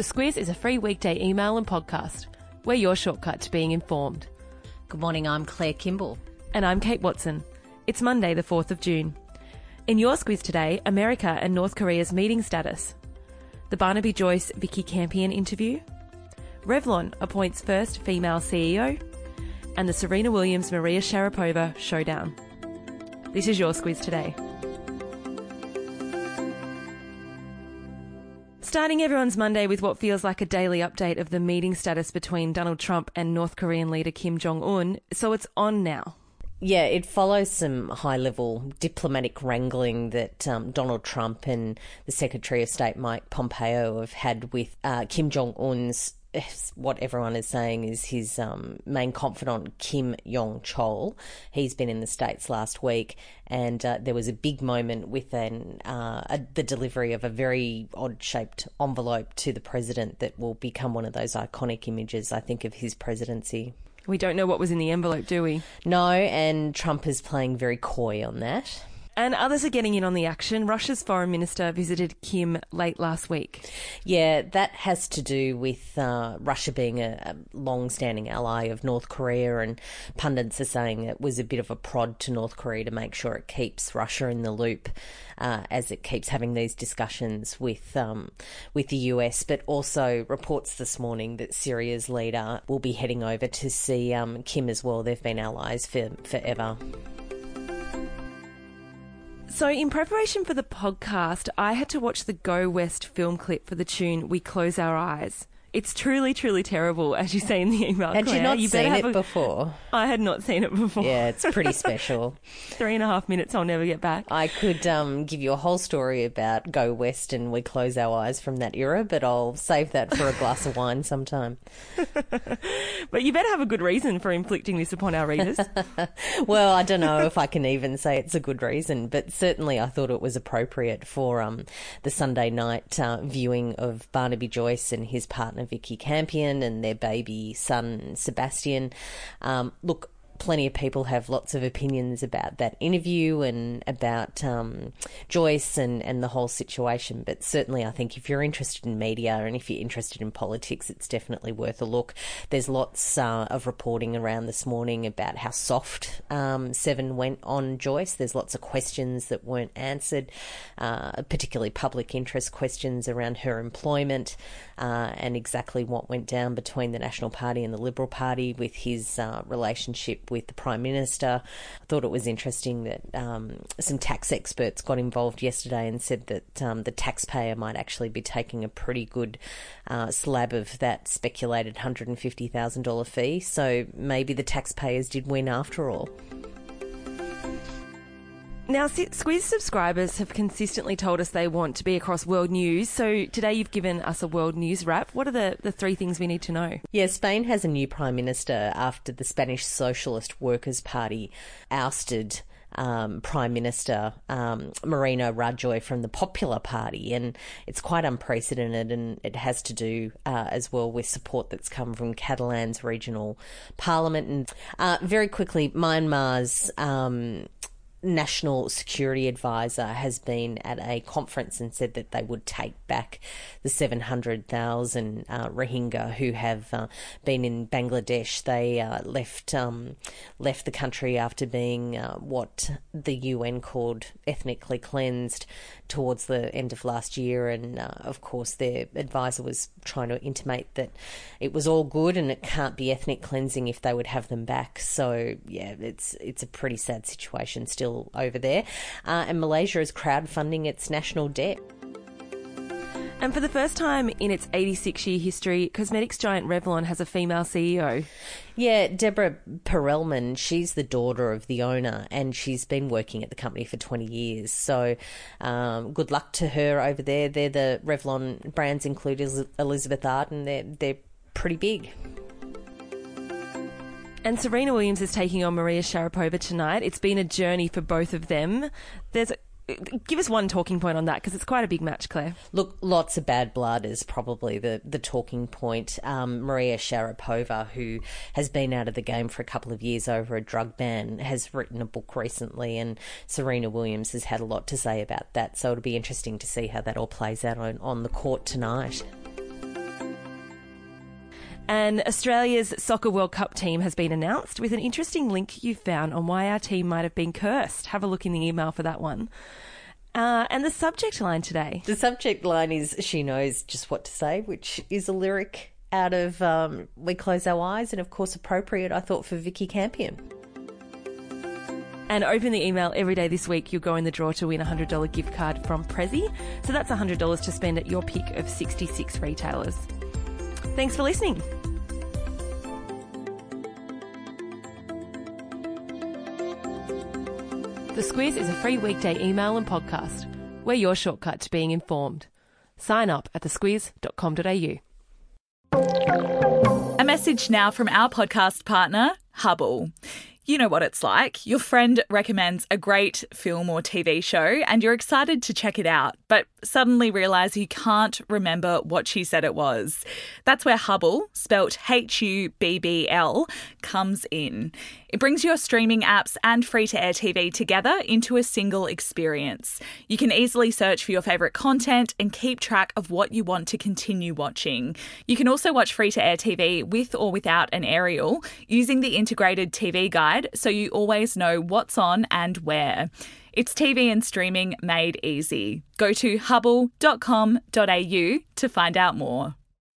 The Squiz is a free weekday email and podcast. We're your shortcut to being informed. Good morning, I'm Claire Kimball. And I'm Kate Watson. It's Monday, the 4th of June. In your Squiz today, America and North Korea's meeting status, the Barnaby Joyce Vikki Campion interview, Revlon appoints first female CEO, and the Serena Williams Maria Sharapova showdown. This is your Squiz today. Starting everyone's Monday with what feels like a daily update of the meeting status between Donald Trump and North Korean leader Kim Jong un. So it's on now. Yeah, it follows some high level diplomatic wrangling that um, Donald Trump and the Secretary of State Mike Pompeo have had with uh, Kim Jong un's what everyone is saying is his um, main confidant, Kim Yong Chol. He's been in the States last week, and uh, there was a big moment with an, uh, a, the delivery of a very odd shaped envelope to the president that will become one of those iconic images, I think, of his presidency. We don't know what was in the envelope, do we? No, and Trump is playing very coy on that. And others are getting in on the action. Russia's foreign minister visited Kim late last week. Yeah, that has to do with uh, Russia being a, a long standing ally of North Korea, and pundits are saying it was a bit of a prod to North Korea to make sure it keeps Russia in the loop uh, as it keeps having these discussions with, um, with the US. But also, reports this morning that Syria's leader will be heading over to see um, Kim as well. They've been allies for, forever. So, in preparation for the podcast, I had to watch the Go West film clip for the tune We Close Our Eyes. It's truly, truly terrible, as you say in the email. Had Claire. you not you seen it a... before? I had not seen it before. Yeah, it's pretty special. Three and a half minutes, I'll never get back. I could um, give you a whole story about Go West and We Close Our Eyes from that era, but I'll save that for a glass of wine sometime. but you better have a good reason for inflicting this upon our readers. well, I don't know if I can even say it's a good reason, but certainly I thought it was appropriate for um, the Sunday night uh, viewing of Barnaby Joyce and his partner Vikki Campion and their baby son Sebastian. Um, look, plenty of people have lots of opinions about that interview and about um, Joyce and, and the whole situation. But certainly, I think if you're interested in media and if you're interested in politics, it's definitely worth a look. There's lots uh, of reporting around this morning about how soft um, Seven went on Joyce. There's lots of questions that weren't answered, uh, particularly public interest questions around her employment uh, and exactly what went down between the National Party and the Liberal Party with his uh, with the Prime Minister. I thought it was interesting that um, some tax experts got involved yesterday and said that um, the taxpayer might actually be taking a pretty good uh, slab of that speculated $150,000 fee. So maybe the taxpayers did win after all. Now, Squiz subscribers have consistently told us they want to be across world news. So today you've given us a world news wrap. What are the, the three things we need to know? Yeah, Spain has a new prime minister after the Spanish Socialist Workers' Party ousted um, Prime Minister um, Mariano Rajoy from the Popular Party, and it's quite unprecedented, and it has to do uh, as well with support that's come from Catalan's regional parliament. And uh, very quickly, Myanmar's um, national security advisor has been at a conference and said that they would take back the 700,000 uh, Rohingya who have uh, been in Bangladesh. They uh, left um, left the country after being uh, what the UN called ethnically cleansed towards the end of last year, and uh, of course their advisor was trying to intimate that it was all good and it can't be ethnic cleansing if they would have them back. So yeah, it's it's a pretty sad situation still still over there. Uh, and Malaysia is crowdfunding its national debt. And for the first time in its 86 year history, cosmetics giant Revlon has a female CEO. Yeah, Deborah Perelman, she's the daughter of the owner and she's been working at the company for 20 years. So um, good luck to her over there. They're the Revlon brands include Elizabeth Arden, they're, they're pretty big. And Serena Williams is taking on Maria Sharapova tonight. It's been a journey for both of them. There's give us one talking point on that because it's quite a big match, Claire. Look, lots of bad blood is probably the, the talking point. Um, Maria Sharapova, who has been out of the game for a couple of years over a drug ban, has written a book recently, and Serena Williams has had a lot to say about that. So it'll be interesting to see how that all plays out on, on the court tonight. And Australia's Soccer World Cup team has been announced with an interesting link you found on why our team might have been cursed. Have a look in the email for that one. Uh, and the subject line today. The subject line is She Knows Just What to Say, which is a lyric out of um, We Close Our Eyes, and of course, appropriate, I thought, for Vikki Campion. And open the email every day this week. You'll go in the draw to win a $100 gift card from Prezzee. So that's $100 to spend at your pick of 66 retailers. Thanks for listening. The Squiz is a free weekday email and podcast. We're your shortcut to being informed. Sign up at thesquiz.com.au. A message now from our podcast partner, Hubble. You know what it's like. Your friend recommends a great film or TV show and you're excited to check it out, but suddenly realize you can't remember what she said it was. That's where Hubble, spelt H U B B L, comes in. It brings your streaming apps and free to air TV together into a single experience. You can easily search for your favourite content and keep track of what you want to continue watching. You can also watch free to air TV with or without an aerial using the integrated TV guide so you always know what's on and where. It's TV and streaming made easy. Go to hubble.com.au to find out more.